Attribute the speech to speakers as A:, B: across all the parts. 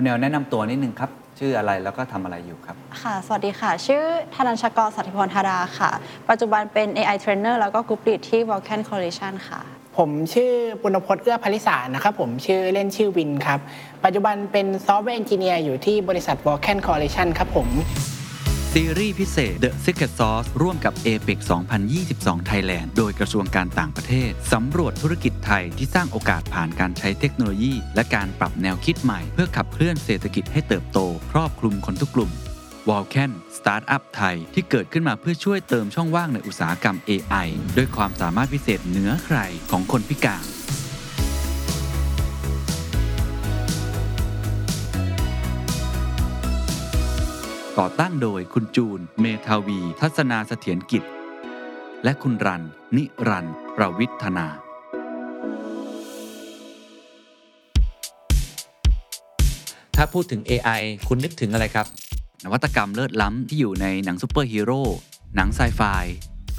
A: คุณแนวแนะนำตัวนิดนึงครับ ชื่ออะไรแล้วก็ทำอะไรอยู่ครับ
B: ค่ะ สวัสดีค่ะ ชื่อธนัญชกรสัติพรธาดาค่ะ ปัจจุบันเป็น AI Trainer แล้วก็ Group Lead ที่ Vulcan Coalition ค่ะ
C: ผมชื่อปุณพจน์เอื้อพลิสารนะครับ ผมชื่อเล่นชื่อวินครับ ปัจจุบันเป็น Software Engineer อยู่ที่บริษัท Vulcan Coalition ครับผม
D: ซีรีส์พิเศษ The Secret Sauce ร่วมกับ APEC 2022 Thailand โดยกระทรวงการต่างประเทศ สำรวจธุรกิจไทยที่สร้างโอกาสผ่านการใช้เทคโนโลยี และการปรับแนวคิดใหม่ เพื่อขับเคลื่อนเศรษฐกิจให้เติบโต ครอบคลุมคนทุกกลุ่ม w a l k a n สตาร์ทอัพไทย ที่เกิดขึ้นมาเพื่อช่วยเติมช่องว่างในอุตสาหกรรม AI ด้วยความสามารถพิเศษเหนือใครของคนพิการ ก่อตั้งโดยคุณจูน เมทาวี ทัศนาเสถียรกิจ และคุณรัน นิรันดร์ประวิทนา
E: ถ้าพูดถึง AI คุณนึกถึงอะไรครับ
D: นวัตกรรมเลิศล้ำที่อยู่ในหนังซูเปอร์ฮีโร่หนังไซไฟ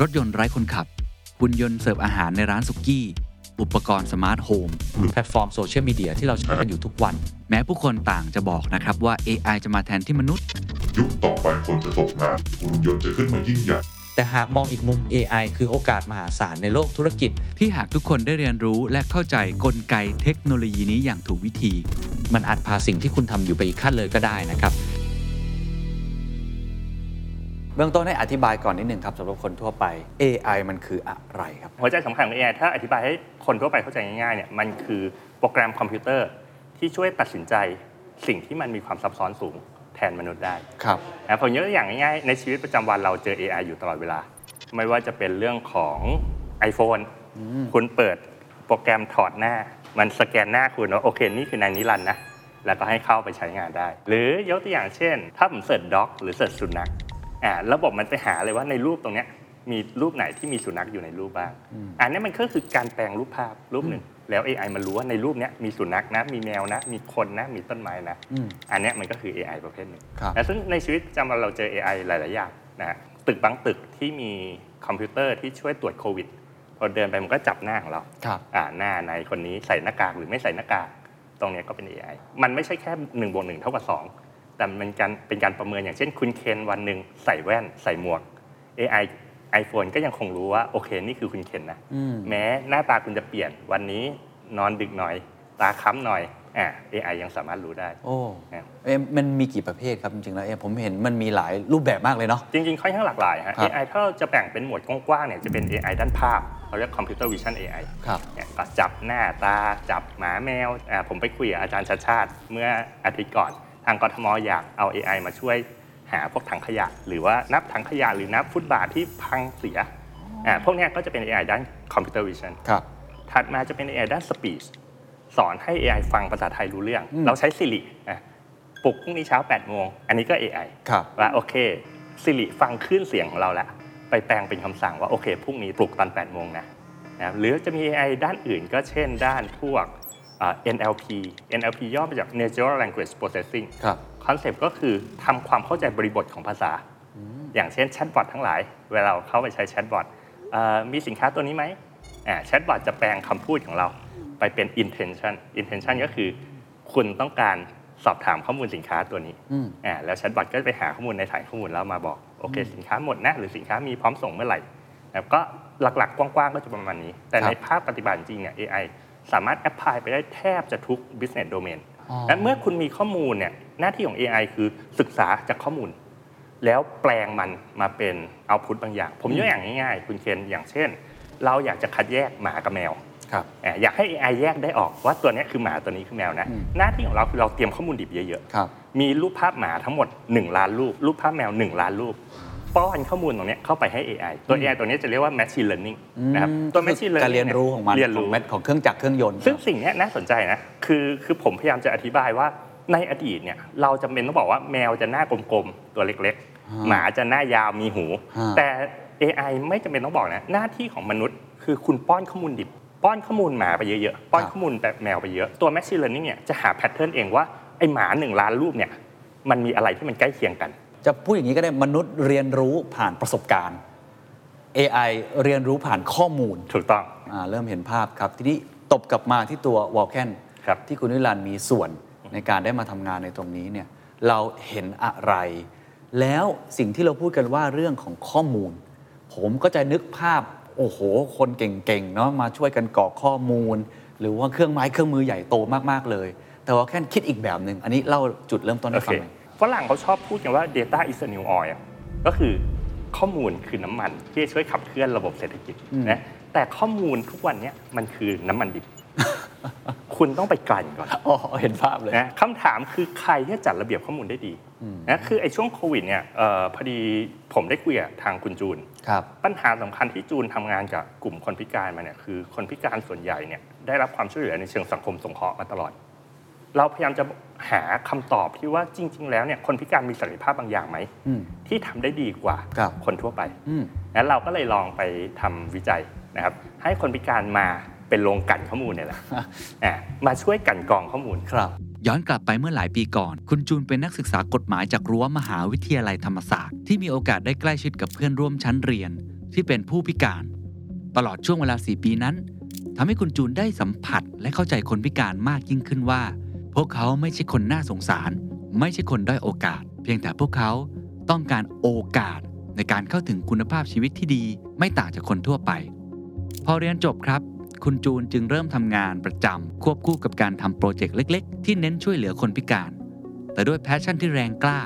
D: รถยนต์ไร้คนขับหุ่นยนต์เสิร์ฟอาหารในร้านสุกี้ อุปกรณ์ smart home
E: แพลตฟอร์มโซเชียลมีเดียที่เราใช้กันอยู่ทุกวัน
D: แม้ผู้คนต่างจะบอกนะครับว่า AI จะมาแทนที่มนุษย์
F: ยุคต่อไปคนจะตกงานหุ่นยนต์จะขึ้นมายิ่งใหญ่
E: แต่หากมองอีกมุม AI คือโอกาสมหาศาลในโลกธุรกิจ
D: ที่หากทุกคนได้เรียนรู้และเข้าใจกลไกเทคโนโลยีนี้อย่างถูกวิธี
E: มันอาจพาสิ่งที่คุณทำอยู่ไปอีกขั้นเลยก็ได้นะครับ
A: เบื้องต้นให้อธิบายก่อนนิดนึงครับสำหรับคนทั่วไป AI มันคืออะไรครับ
G: หัวใจสำคัญของ AI ถ้าอธิบายให้คนทั่วไปเข้าใจง่ายๆเนี่ยมันคือโปรแกรมคอมพิวเตอร์ที่ช่วยตัดสินใจสิ่งที่มันมีความซับซ้อนสูงแทนมนุษย์ได้
A: ครับ
G: นะผมยกตัวอย่างง่ายๆในชีวิตประจำวันเราเจอ AI อยู่ตลอดเวลา ไม่ว่าจะเป็นเรื่องของ iPhone คุณเปิดโปรแกรมถอดหน้า มันสแกนหน้าคุณว่าโอเคนี่คือนายนิรันดร์นะ แล้วก็ให้เข้าไปใช้งานได้ หรือยกตัวอย่างเช่น ถ้าผมเสิร์ชด็อกหรือเสิร์ชสุนัข อ่าระบบมันไปหาเลยว่าในรูปตรงเนี้ยมีรูปไหนที่มีสุนัขอยู่ในรูปบ้าง อันนี้มันก็คือการแปลงรูปภาพรูปหนึ่ง แล้ว AI มันรู้ว่าในรูปเนี้ยมีสุนัขนะ มีแมวนะ มีคนนะ มีต้นไม้นะ
A: อืม
G: อันเนี้ยมันก็คือ AI ประเภทหนึ่ง
A: ครับ
G: และซึ่งในชีวิตประจำวันเราเจอ AI หลาย ๆ อย่างนะฮะตึกบางตึกที่มีคอมพิวเตอร์ที่ช่วยตรวจโควิดพอเดินไปมันก็จับหน้าของเรา
A: ครับ
G: อ่าหน้าในคนนี้ใส่หน้ากากหรือไม่ใส่หน้ากาก ตรงเนี้ยก็เป็น AI มันไม่ใช่แค่1นบวกหเท่ากับ2 แต่มันการเป็นการประเมินอย่างเช่น คุณเคนวันหนึ่งใส่แว่นใส่หมวก AI iPhone ก็ยังคงรู้ว่าโอเคนี่คือคุณเคนนะ
A: อืม
G: แม้หน้าตาคุณจะเปลี่ยนวันนี้นอนดึกหน่อย ตาค้ำหน่อยอ่า AI ยังสามารถรู้ได้
A: โอ้
G: ครับ
A: เอ๊ะมันมีกี่ประเภทครับจริงๆแล้วเอ๊ะผมเห็นมันมีหลายรูปแบบมากเลยเนาะ
G: จริงๆค่อนข้างหลากหลายฮะ
A: ครับ
G: AI ถ้าเราจะแบ่งเป็นหมวดกว้างๆเนี่ยจะเป็น AI ด้านภาพเราเรียก Computer Vision AI
A: ครับ
G: เนี่ยก็จับหน้าตาจับหมาแมวอ่าผมไปคุยกับอาจารย์ชาติชาติ เมื่ออาทิตย์ก่อนทางกทมอยากเอา AI มาช่วยหาพวกถังขยะ หรือว่านับถังขยะหรือนับฟุตบาทที่พังเสียอ่าพวกเนี้ยก็จะเป็น AI ด้าน Computer Vision
A: ครับ
G: ถัดมาจะเป็น AI ด้าน Speech สอนให้ AI ฟังภาษาไทยรู้เรื่อง
A: อืม
G: เราใช้ Siri อะปลุกพรุ่งนี้เช้า8โมงอันนี้ก็ AI
A: ครับ
G: ว่าโอเค Siri ฟังคลื่นเสียงของเราแล้วไปแปลงเป็นคำสั่งว่าโอเคพรุ่งนี้ปลุกตอน8โมงนะนะครับหรือจะมี AI ด้านอื่นก็เช่น ด้านพวกอ่า NLP NLP ย่อมาจาก Natural Language Processing
A: ครับ
G: concept ก็คือทำความเข้าใจบริบทของภาษา อย่างเช่นแชทบอททั้งหลาย เวลาเราเข้าไปใช้แชทบอทเอ่อมีสินค้าตัวนี้ไหมอ่าแชทบอทจะแปลงคำพูดของเราไปเป็น intention intention ก็คือ คุณต้องการสอบถามข้อมูลสินค้าตัวนี้
A: อืม
G: อ่าแล้วแชทบอทก็จะไปหาข้อมูลในฐานข้อมูลแล้วมาบอกโอเค สินค้าหมดนะหรือสินค้ามีพร้อมส่งเมื่อไหร่นะครับก็หลักๆ กว้างๆ ก็จะประมาณนี้ แต่
A: ครับ
G: ในภาคปฏิบัติจริงเนี่ย AI สามารถ apply ไปได้แทบจะทุก business domain
A: อ๋อ
G: และเมื่อคุณมีข้อมูลเนี่ยหน้าที่ของ AI คือศึกษาจากข้อมูล แล้วแปลงมันมาเป็นเอาพุตบางอย่าง ผมยกอย่างง่ายๆ คุณเคนอย่างเช่น เราอยากจะคัดแยกหมากับแมว
A: ครับ
G: อะอยากให้ AI แยกได้ออกว่าตัวเนี้ยคือหมาตัวนี้คือแมวนะ
A: อืม
G: หน้าที่ของเราคือเราเตรียมข้อมูลดิบเยอะ
A: ครับ
G: ๆมีรูปภาพหมาทั้งหมด 1 ล้านรูป รูปภาพแมว 1 ล้านรูป ป้อนข้อมูลตรงเนี้ยเข้าไปให้ AI ตัว AI ตัวเนี้ยจะเรียกว่า machine learning นะครับตัว machine
A: การ
G: learning
A: เรียนรู้ของมัน
G: เรียน
A: ของ
G: รู้
A: แมทของเครื่องจักรเครื่องยนต์
G: ซึ่งสิ่งเนี้ยน่าสนใจนะคือคือผมพยายามจะอธิบายว่าในอดีตเนี่ยเราจำเป็นต้องบอกว่าแมวจะหน้ากลมๆ ตัวเล็ก
A: อ่า
G: ๆหมาจะหน้ายาวมีหู
A: อ่า
G: แต่ AI ไม่จำเป็นต้องบอกนะหน้าที่ของมนุษย์ คือคุณป้อนข้อมูลดิบ ป้อนข้อมูลหมาไปเยอะๆ ป้อนข้อมูลแบบแมวไปเยอะ ตัว Machine Learning เนี่ยจะหาแพทเทิร์นเองว่าไอหมาหนึ่งล้านรูปเนี่ยมันมีอะไรที่มันใกล้เคียงกัน
A: จะพูดอย่างนี้ก็ได้มนุษย์เรียนรู้ผ่านประสบการณ์ AI เรียนรู้ผ่านข้อมูล
G: ถูกต้อง
A: อ่าเริ่มเห็นภาพครับ ทีนี้ตบกลับมาที่ตัววอลแคน
G: ครับ
A: ที่คุณวิรันดร์มีส่วนในการได้มาทำงานในตรงนี้เนี่ยเราเห็นอะไร แล้วสิ่งที่เราพูดกันว่าเรื่องของข้อมูล ผมก็จะนึกภาพโอ้โห คนเก่งๆเนาะมาช่วยกันกรอกข้อมูล หรือว่าเครื่องไม้เครื่องมือใหญ่โตมากๆเลย แต่ว่าแค่คิดอีกแบบหนึ่งอันนี้เล่าจุดเริ่มต้น
G: โอ
A: ให้
G: เค
A: ฟังหน่อย
G: ฝรั่งเขาชอบพูดกันว่า data is the new oil ก็คือข้อมูลคือน้ำมันที่จะช่วยขับเคลื่อนระบบเศรษฐกิจ
A: อืม
G: นะแต่ข้อมูลทุกวันเนี้ยมันคือน้ำมันดิบ คุณต้องไปกลั่นก่อน
A: อ๋อเห็นภาพเลย
G: นะคำถามคือใครที่จะจัดระเบียบข้อมูลได้ดีนะคือไอ้ช่วงโควิดเนี่ยเออพอดีผมได้คุยกับทางคุณจูน
A: ครับ
G: ปัญหาสำคัญที่จูนทำงานกับกลุ่มคนพิการมาเนี่ยคือคนพิการส่วนใหญ่เนี่ยได้รับความช่วยเหลือในเชิงสังคมสงเคราะห์มาตลอด เราพยายามจะหาคำตอบที่ว่าจริง ๆ แล้วเนี่ยคนพิการมีศักยภาพบางอย่างไหม
A: อืม
G: ที่ทำได้ดีกว่า
A: ครับ
G: คนทั่วไป
A: อืม
G: แล้วเราก็เลยลองไปทำวิจัยนะครับ ให้คนพิการมาเป็นโรงกลันข้อมูลเนี่ยแหละอะมาช่วยกลันกรองข้อมูล
A: ครับ
D: ย้อนกลับไปเมื่อหลายปีก่อน คุณจูนเป็นนักศึกษากฎหมายจากรั้วมหาวิทยาลัยธรรมศาสตร์ ที่มีโอกาสได้ใกล้ชิดกับเพื่อนร่วมชั้นเรียน ที่เป็นผู้พิการ ตลอดช่วงเวลา 4 ปีนั้นทำให้คุณจูนได้สัมผัสและเข้าใจคนพิการมากยิ่งขึ้นว่าพ วกเขาไม่ใช่คนน่าสงสาร ไม่ใช่คนด้อยโอกาส เพียงแต่พวกเขาต้องการโอกาสในการเข้าถึงคุณภาพชีวิตที่ดี ไม่ต่างจากคนทั่วไป พอเรียนจบครับ คุณจูนจึงเริ่มทำงานประจำควบคู่กับการทำโปรเจกต์เล็ก ๆ ที่เน้นช่วยเหลือคนพิการ แต่ด้วยแพชชั่นที่แรงกล้า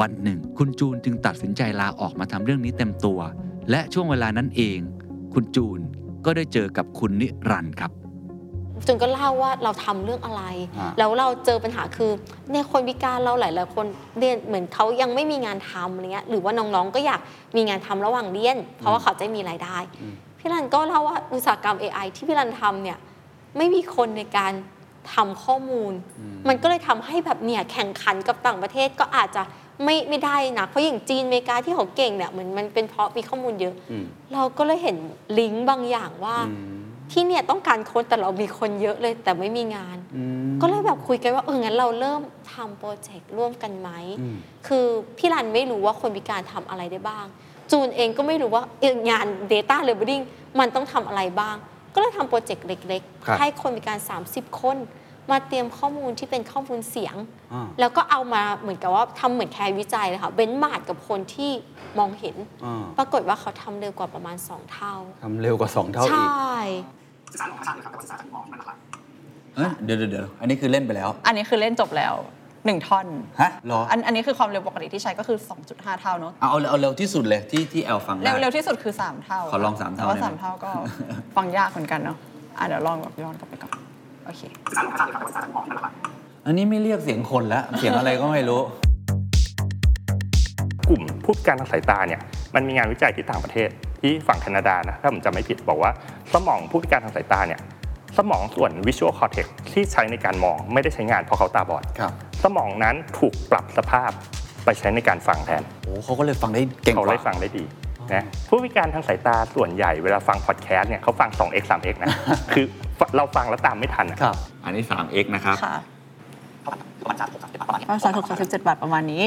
D: วันหนึ่ง คุณจูนจึงตัดสินใจลาออกมาทำเรื่องนี้เต็มตัว และช่วงเวลานั้นเอง คุณจูนก็ได้เจอกับคุณนิรันดร์ครับ
H: จุนก็เล่าว่าเราทำเรื่องอะไร
A: อ่า
H: แล้วเราเจอปัญหาคือเนี่ยคนพิการเราหลายๆคนเรียนเหมือนเขายังไม่มีงานทำอะไรเงี้ยหรือว่าน้องๆก็อยากมีงานทำระหว่างเรียน เพราะว่าเขาจะมีรายได้ พี่รันก็เล่าว่าอุตสาหกรรม AI ที่พี่รันทำเนี่ยไม่มีคนในการทำข้อมูล มันก็เลยทำให้แบบเนี่ยแข่งขันกับต่างประเทศก็อาจจะไม่ไม่ได้นะเพราะอย่างจีนอเมริกาที่เขาเก่งเนี่ยเหมือนมันเป็นเพราะมีข้อมูลเยอะ
A: อืม
H: เราก็เลยเห็นลิงก์บางอย่างว่า ที่เนี่ยต้องการคนแต่เรามีคนเยอะเลยแต่ไม่มีงาน ก็เลยแบบคุยกันว่าเอองั้นเราเริ่มทำโปรเจกต์ร่วมกันไหม
A: อืม
H: คือพี่รันไม่รู้ว่าคนพิการทำอะไรได้บ้าง จูนเองก็ไม่รู้ว่าเอองาน Data Labeling มันต้องทำอะไรบ้าง ก็เลยทำโปรเจกต์เล็กๆ
A: ครับ
H: ให้คนพิการ 30 คน มาเตรียมข้อมูลที่เป็นข้อมูลเสียง
A: อ่า
H: แล้วก็เอามาเหมือนกับว่าทำเหมือนแค่วิจัยเลยค่ะ benchmark กับคนที่มองเห็น
A: อ่า
H: ปรากฏว่าเขาทำเร็วกว่าประมาณ 2 เท่า
A: ทำเร็วกว่าสองเท่า
H: ใช
A: อีก่เอ้ยเดี๋ยวเดี๋ยวเดี๋ยวอันนี้คือเล่นไปแล้ว
B: อันนี้คือเล่นจบแล้วหนึ่งท่อน
A: ฮะเหรอ
B: อันอันนี้คือความเร็วปกติที่ใช้ก็คือ 2.5 เท่าเนาะ
A: เอาเอาเอาเร็วที่สุดเลยที่ที่แอลฟังได้
B: เร็วเร็วที่สุดคือ 3 เท่า
A: ขอลองสามเท่า
B: แต่ว่า
A: ได้ไหม
B: สามเท่าก็ฟังยากเหมือนกันเนาะ อะเดี๋ยวลองแบบย้อนกลับไปก่อน โอเค
A: อันนี้ไม่เรียกเสียงคนแล้ว เสียงอะไรก็ไม่รู้
G: กลุ่มผู้พิการทางสายตาเนี่ยมันมีงานวิจัยที่ต่างประเทศที่ฝั่งแคนาดานะถ้าผมจำไม่ผิดบอกว่า สมองผู้พิการทางสายตาเนี่ยสมองส่วน visual cortex ที่ใช้ในการมองไม่ได้ใช้งานเพราะเขาตาบอด
A: ครับ
G: สมองนั้นถูกปรับสภาพไปใช้ในการฟังแทน
A: โอ้เขาก็เลยฟังได้เก่ง
G: เขา
A: กว่า
G: ได้ฟังได้ดีนะผู้พิการทางสายตาส่วนใหญ่เวลาฟังพอดแคสต์เนี่ยเขาฟัง 2x 3x นะ คือ เราฟังแล้วตามไม่ทันอะ
A: ครับ อันนี้ 3x นะครับ
B: ค่ะประมาณสามสิบสามสิบเจ็ดบาทประมาณนี้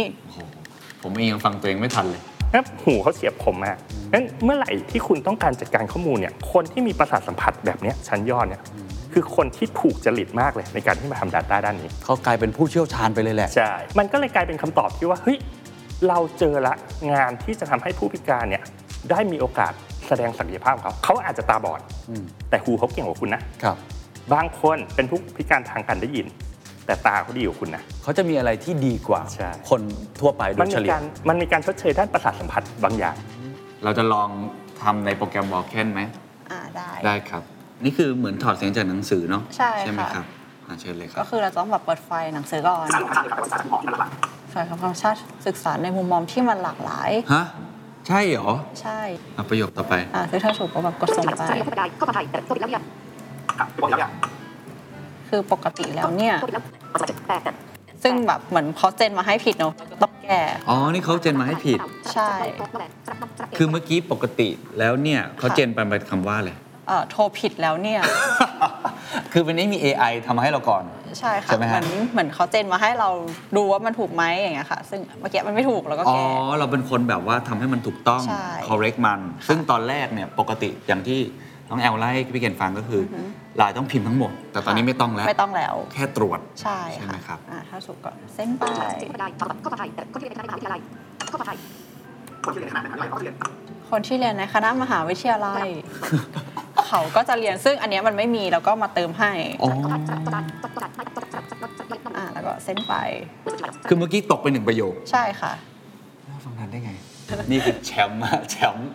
A: ผมเองยังฟังตัวเองไม่ทันเลย
G: นะหูเขาเฉียบคมมากงั้นเมื่อไหร่ที่คุณต้องการจัดการข้อมูลเนี่ยคนที่มีประสาทสัมผัสแบบเนี้ยชั้นยอดเนี่ยคือคนที่ถูกจริตมากเลยในการที่มาทำ Data ด้านนี้
A: เขากลายเป็นผู้เชี่ยวชาญไปเลยแหละ
G: ใช่ มันก็เลยกลายเป็นคำตอบที่ว่า เฮ้ย เราเจอละงานที่จะทำให้ผู้พิการเนี่ยได้มีโอกาส แสดงศักยภาพของเขาเขาอาจจะตาบอด
A: อืม
G: แต่ครูเขาเก่งกว่าคุณนะ
A: ครับ
G: บางคนเป็นผู้พิการทางการได้ยิน แต่ตาเขาดีกว่าคุณนะ
A: เขาจะมีอะไรที่ดีกว่า
G: ใช่
A: คนทั่วไปโด
G: มัน
A: ยเฉ
G: มี
A: ลี่ย
G: การมันมีการชดเชยด้านประสาทสัมผัสบางอย่าง
A: เราจะลองทำในโปรแกรมวอลแคนไหม
B: อ่าได้
A: ได้ครับ นี่คือเหมือนถอดเสียงจากหนังสือเนาะ
B: ใช่
A: ไหม
B: ค่ะ
A: ครับอะเชิญเลยค
B: ก็
A: รับ
B: คือเราจะต้องแบบเปิดไฟหนังสือก่อนสายธรรมชาติศึกษาในมุมมองที่มันหลากหลาย
A: ฮะ ใช่เหรอ
B: ใช่
A: อะประโยคต่อไป
B: อ่าคือถ้าถูกก็แบบกดส่งไปคือปกติแล้วเนี่ยซึ่งแบบเหมือนเขาเจนมาให้ผิดเนาะต้องแก้
A: อ๋อนี่เขาเจนมาให้ผิด
B: ใช่
A: คือเมื่อกี้ปกติแล้วเนี่ยเขาเจนไปเป็นคำว่าอะไร
B: เอ่อโทรผิดแล้วเนี่ย
A: คือวันนี้มี AI ทำมาให้เราก่อน
B: ใช่ค่ะ
A: ใช่ไหม
B: เห
A: ฮะ
B: มือนเหมือนเขาเจนมาให้เราดูว่ามันถูกไหมอย่างเงี้ยค่ะ ซึ่งเมื่อกี้มันไม่ถูกเราก็
A: อ๋อ
B: แก้
A: เราเป็นคนแบบว่าทำให้มันถูกต้อง
B: ใช่
A: correct มัน ซึ่งตอนแรกเนี่ยปกติอย่างที่น้องแอลไล่ให้พี่เกณฑ์ฟังก็คืออลายต้องพิมพ์ทั้งหมด แต่ตอนนี้ไม่ต้องแล้ว
B: ไม่ต้องแล้ว
A: แค่ตรวจ
B: ใช่
A: ใช่ไหม
B: ค่ะ
A: ครับ
B: อ่าถ้าสุกก็เส้นไปคนที่เรียน ในคณะมหาวิทยาลัย เขาก็จะเรียนซึ่งอันเนี้ยมันไม่มีแล้วก็มาเติมให้
A: อ๋อ
B: อ่าแล้วก็เส้นไป
A: คือเมื่อกี้ตกไปหนึ่งประโยค
B: ใช่ค่ะ
A: ฟังทันได้ไง นี่คือแชมป์อะแชมป์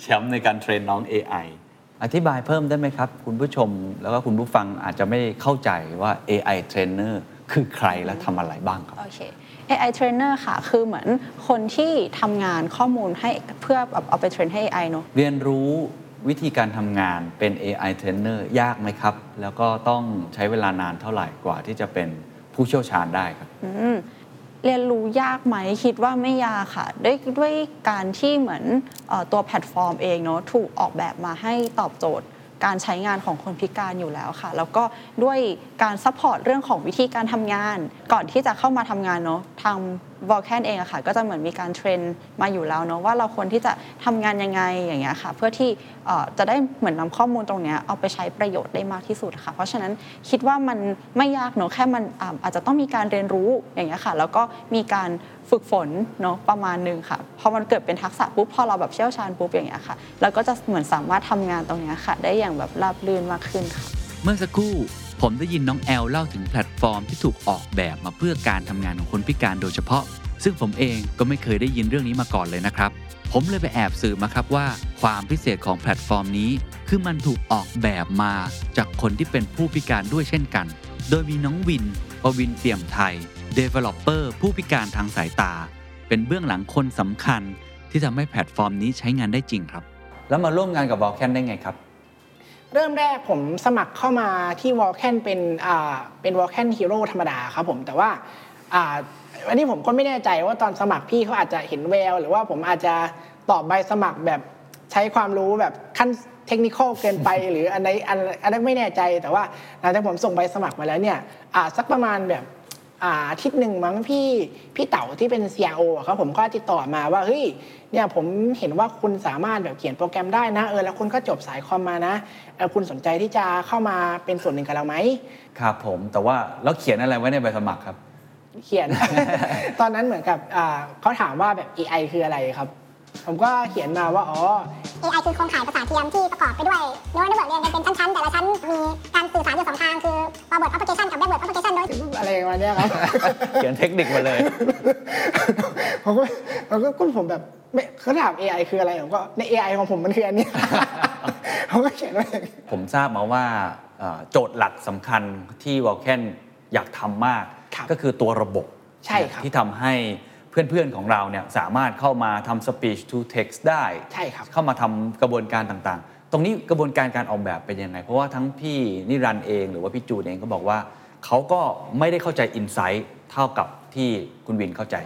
A: แชมป์ในการเทรนน้อง AI อธิบายเพิ่มได้ไหมครับ คุณผู้ชมแล้วก็คุณผู้ฟังอาจจะไม่เข้าใจว่า AI trainer คือใครและทำอะไรบ้างครับ
B: โอเค AI trainer ค่ะ คือเหมือนคนที่ทำงานข้อมูลให้เพื่อแบบเอาไปเทรนให้ AI เนอะ
A: เรียนรู้วิธีการทำงานเป็น AI trainer ยากไหมครับ แล้วก็ต้องใช้เวลานานเท่าไหร่กว่าที่จะเป็นผู้เชี่ยวชาญได้ครับ
B: อืมเรียนรู้ยากไหมคิดว่าไม่ยากค่ะ ด้วยด้วยการที่เหมือนเออตัวแพลตฟอร์มเองเนาะถูกออกแบบมาให้ตอบโจทย์ การใช้งานของคนพิการอยู่แล้วค่ะ แล้วก็ด้วยการ support เรื่องของวิธีการทำงาน ก่อนที่จะเข้ามาทำงานเนาะทาง v o l c a n เองอะค่ะ ก็จะเหมือนมีการ train มาอยู่แล้วเนาะว่าเราควรที่จะทำงานยังไงอย่างเงี้ยค่ะ เพื่อที่จะได้เหมือนนำข้อมูลตรงเนี้ยเอาไปใช้ประโยชน์ได้มากที่สุดค่ะ เพราะฉะนั้นคิดว่ามันไม่ยากเนาะแค่มันอาจจะต้องมีการเรียนรู้อย่างเงี้ยค่ะ แล้วก็มีการ ฝึกฝนเนาะประมาณหนึงค่ะพอมันเกิดเป็นทักษะปุ๊บพอเราแบบเชี่ยวชาญปุ๊บอย่างเงี้ยค่ะเราก็จะเหมือนสามารถทำงานตรงเนี้ยค่ะ ได้อย่างแบบราบรื่นมากขึ้นค่ะ
D: เมื่อสักครู่ผมได้ยินน้องแอลเล่าถึงแพลตฟอร์มที่ถูกออกแบบมาเพื่อการทำงานของคนพิการโดยเฉพาะ ซึ่งผมเองก็ไม่เคยได้ยินเรื่องนี้มาก่อนเลยนะครับ ผมเลยไปแอบสืบมาครับว่า ความพิเศษของแพลตฟอร์มนี้ คือมันถูกออกแบบมาจากคนที่เป็นผู้พิการด้วยเช่นกัน โดยมีน้องวินปวินเปี่ยมไทย Developer ผู้พิการทางสายตา เป็นเบื้องหลังคนสำคัญที่ทำให้แพลตฟอร์มนี้ใช้งานได้จริงครับ
A: แล้วมาร่วมงานกับ v o l c a n ได้ไงครับ
C: เริ่มแรกผมสมัครเข้ามาที่ Vulcan เป็นอ่าเป็น Vulcan Hero ธรรมดาครับผมแต่ว่าอ่าอันนี้ผมก็ไม่แน่ใจว่าตอนสมัครพี่เขาอาจจะเห็นแวว หรือว่าผมอาจจะตอบใบสมัครแบบใช้ความรู้แบบขั้นเทคนิคอลเกินไปหรืออันไหนอันอันนั้นไม่แน่ใจแต่ว่าหลังจากผมส่งใบสมัครมาแล้วเนี่ยอ่าสักประมาณแบบ อ่าอาทิตย์หนึ่งมั้งพี่พี่เต๋าที่เป็น CRO อะครับผมก็ติดต่อมาว่าเฮ้ยเนี่ยผมเห็นว่าคุณสามารถแบบเขียนโปรแกรมได้นะเออแล้วคุณก็จบสายคอมมานะเออคุณสนใจที่จะเข้ามาเป็นส่วนหนึ่งกับเราไหม
A: ครับผมแต่ว่าแล้วเขียนอะไรไว้ในใบสมัครครับ
C: เขียน ตอนนั้นเหมือนกับอ่าเขาถามว่าแบบ AI คืออะไรครับ ผมก็เขียนมาว่าอ๋อ
I: AI คือโครงข่ายประสาทเทียมที่ประกอบไปด้วยเนื้อเนื้อเรียงกันเป็นชั้นๆ แต่ละชั้นมีการสื่อสารอยู่สองทางคือ forward application กับ backward application โดย
C: อะไรมาเนี้ยครับ
A: เขียนเทคนิคมาเลย
C: ผมก็ผมก็ก็ผมแบบไม่เขาถาม AI คืออะไรผมก็ใน AI ของผมมันคืออันนี้ผมก็เขียนไว้อย่างนี้
A: ผมทราบมาว่าโจทย์หลักสำคัญที่ Vulcan อยากทำมาก ก็คือตัวระบบ
C: ใช่ครับ
A: ที่ทำให้ เพื่อนๆของเราเนี่ยสามารถเข้ามาทำ speech to text ได้
C: ใช่ครับ
A: เข้ามาทำกระบวนการต่างๆ ตรงนี้กระบวนการการออกแบบเป็นยังไง เพราะว่าทั้งพี่นิรันดร์เองหรือว่าพี่จูนเองก็บอกว่า เขาก็ไม่ได้เข้าใจ insight เท่ากับที่คุณวินเข้าใจ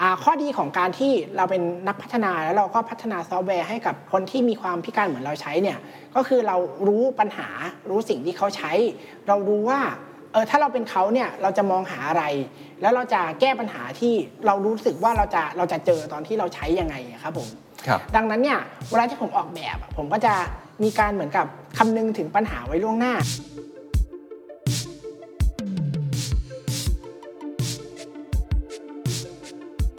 C: อ่าข้อดีของการที่เราเป็นนักพัฒนาแล้วเราก็พัฒนาซอฟต์แวร์ให้กับคนที่มีความพิการเหมือนเราใช้เนี่ยก็คือเรารู้ปัญหารู้สิ่งที่เขาใช้ เรารู้ว่า เออถ้าเราเป็นเขาเนี่ยเราจะมองหาอะไร แล้วเราจะแก้ปัญหาที่เรารู้สึกว่าเราจะเราจะเจอตอนที่เราใช้ยังไงอะครับผม
A: ครับ
C: ดังนั้นเนี่ยเวลาที่ผมออกแบบอะผมก็จะมีการเหมือนกับคำนึงถึงปัญหาไว้ล่วงหน้า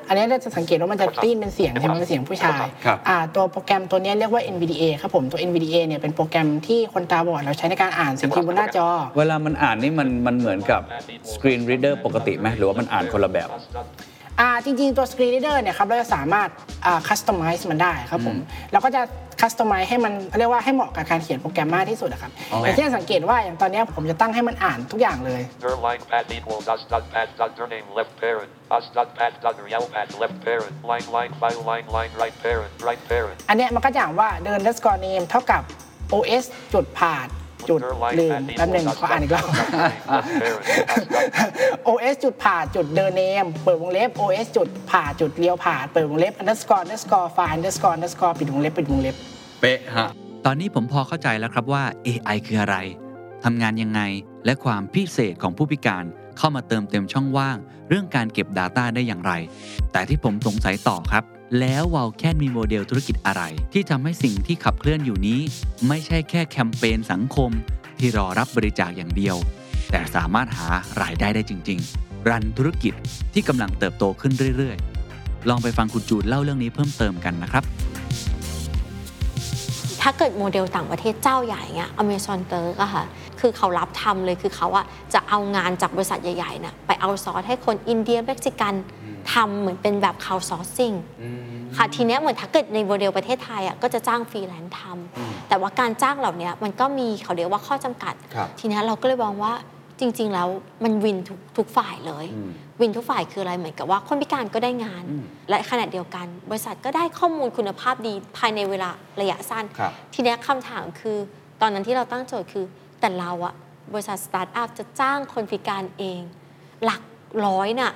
C: อันนี้เราจะสังเกตว่ามันจะได้ยินเป็นเสียงใช่ไหมเป็นเสียงผู้ชาย
A: ครับ
C: อ่าตัวโปรแกรมตัวนี้เรียกว่า NVDA ครับผมตัว NVDA เนี่ยเป็นโปรแกรมที่คนตาบอดเราใช้ในการอ่านสิ่งที่บนหน้าจอ
A: เวลามันอ่านนี่มันมันเหมือนกับ screen reader ปกติไหมหรือว่ามันอ่านคนละแบบ
C: อ่าจริงๆ ตัว Screen Reader เนี่ยครับเราจะสามารถอ่า customize มันได้ครับผมเราก็จะ customize ให้มันเรียกว่าให้เหมาะกับการเขียนโปรแกรมมากที่สุดอะครับ
A: อ๋อ
C: อ
A: อ
C: ย่างที่สังเกตว่าอย่างตอนเนี้ยผมจะตั้งให้มันอ่านทุกอย่างเลย
J: Der line pad equals us dot pad dot der name left parent us dot pad dot real pad left parent line line file line line right parent right parent
C: อันเนี้ยมันก็จะอ่านว่าเดิน underscore name เท่ากับ os จุดผ่าน จุดลืมแป๊บหนึงขออ่านอีกรอบ OS จุดผ่าจุดเดินเนมเปิดวงเล็บ os จุดผ่าจุดเลี้ยวผ่าเปิดวงเล็บ underscore underscore file underscore underscore ปิดวงเล็บปิดวงเล็บ
A: เป๊ะฮะ
D: ตอนนี้ผมพอเข้าใจแล้วครับว่า AI คืออะไรทำงานยังไง และความพิเศษของผู้พิการเข้ามาเติมเต็มช่องว่าง เรื่องการเก็บ Data ได้อย่างไร แต่ที่ผมสงสัยต่อครับ แล้วว a ลแคนมีโมเดลธุรกิจอะไร ที่ทำให้สิ่งที่ขับเคลื่อนอยู่นี้ ไม่ใช่แค่แคมเปญสังคม ที่รอรับบริจาคอย่างเดียว แต่สามารถหารายได้ได้จริง ๆ รันธุรกิจที่กำลังเติบโตขึ้นเรื่อยๆ ลองไปฟังคุณจูนเล่าเรื่องนี้เพิ่มเติมกันนะครับ
H: ถ้าเกิดโมเดลต่างประเทศเจ้าใหญ่เงี้ย Amazon Turk อะค่ะ คือเขารับทำเลยคือเขาอะจะเอางานจากบริษัทใหญ่ๆน่ะไปเอาซอสให้คนอินเดียเม็กซิกัน ทำเหมือนเป็นแบบ crowdsourcing ค่ะทีเนี้ยเหมือนถ้าเกิดในโมเดลประเทศไทยอะก็จะจ้างฟรีแลนซ์ทำแต่ว่าการจ้างเหล่านี้มันก็มีเขาเรียกว่าข้อจำกัด
A: ครับ
H: ทีเนี้ยเราก็เลยมองว่าจริง ๆ แล้วมัน win ทุกทุกฝ่ายเลย
A: อืม
H: win ทุกฝ่ายคืออะไรเหมือนกับว่าคนพิการก็ได้งาน
A: อืม
H: และขณะเดียวกัน บริษัทก็ได้ข้อมูลคุณภาพดีภายในเวลาระยะสั้น
A: ครับ
H: ทีเนี้ยคำถามคือ ตอนนั้นที่เราตั้งโจทย์คือ แต่เราอะบริษัทสตาร์ทอัพจะจ้างคนพิการเอง หลักร้อยน่ะ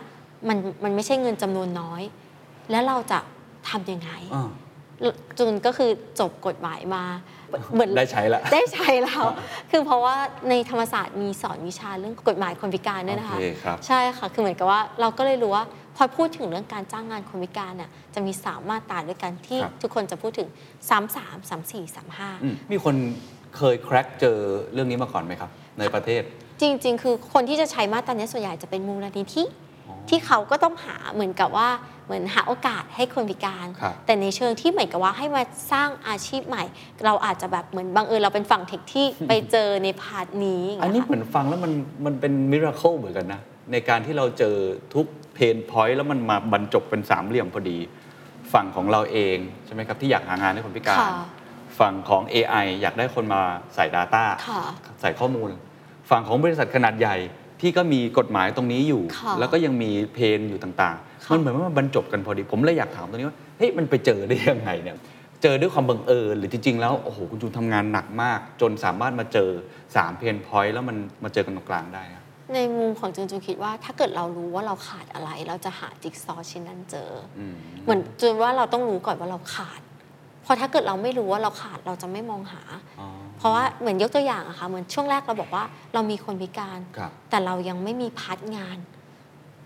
H: มันมันไม่ใช่เงินจำนวนน้อย แล้วเราจะทำยังไง
A: อ่า
H: จุนก็คือจบกฎหมายมาเหมือน
A: ได้ใช้ละ
H: ได้ใช้แล้ว คือเพราะว่าในธรรมศาสตร์มีสอนวิชาเรื่องกฎหมายคนพิการด้วยนะคะ
A: โอเคครับ
H: ใช่ค่ะคือเหมือนกับว่าเราก็เลยรู้ว่าพอพูดถึงเรื่องการจ้างงานคนพิการน่ะจะมีสามมาตราด้วยกันที่
A: ครับ
H: ทุกคนจะพูดถึง 3 3 3 4 3
A: อืมมีคนเคยแครกเจอเรื่องนี้มาก่อนไหมครับ ในประเทศ
H: 5จริง ๆ คือคนที่จะใช้มาตรานี้ส่วนใหญ่จะเป็นมูลนิธิ
A: อ๋อ
H: ที่เขาก็ต้องหาเหมือนกับว่าเหมือนหาโอกาสให้คนพิการ
A: ครับ
H: แต่ในเชิงที่เหมือนกับว่าให้มาสร้างอาชีพใหม่ เราอาจจะแบบเหมือนบังเอิญเราเป็นฝั่งเทคที่ไปเจอในพาร์ทนี้ย่าง
A: อัน
H: เงี้ย
A: นี้
H: ค่ะ
A: เหมือนฟังแล้วมันมันเป็นมิราเคิลเหมือนกันนะ ในการที่เราเจอทุกเพนพอยต์แล้วมันมาบรรจบเป็นสามเหลี่ยมพอดี ฝั่งของเราเองใช่ไหมครับที่อยากหางานให้คนพิการ
H: ค่ะ
A: ฝั่งของ AI อยากได้คนมาใส่ Data
H: ค่ะ
A: ใส่ข้อมูล ฝั่งของบริษัทขนาดใหญ่ ที่ก็มีกฎหมายตรงนี้อยู่
H: ค่ะ
A: แล้วก็ยังมีเพนอยู่ต่างๆ
H: ค่ะ
A: มันเหมือนว่ามันบรรจบกันพอดี ผมเลยอยากถามตรงนี้ว่าเฮ้ยมันไปเจอได้ยังไงเนี่ยเจอด้วยความบังเอิญหรือจริง ๆ แล้วโอ้โหคุณจูนทำงานหนักมาก จนสามารถมาเจอ3 pain point แล้วมันมาเจอกันตรงกลางได้อะ
H: ในมุมของจูนจูนคิดว่าถ้าเกิดเรารู้ว่าเราขาดอะไร เราจะหาจิ๊กซอว์ชิ้นนั้นเจออ
A: อืม
H: เหมือนจูนว่าเราต้องรู้ก่อนว่าเราขาดเพราะถ้าเกิดเราไม่รู้ว่าเราขาดเราจะไม่มองหา
A: อ๋อ
H: เพราะว่าเหมือนยกตัวอย่างอะค่ะเหมือนช่วงแรกเราบอกว่าเรามีคนพิการ
A: ครับ
H: แต่เรายังไม่มี part งาน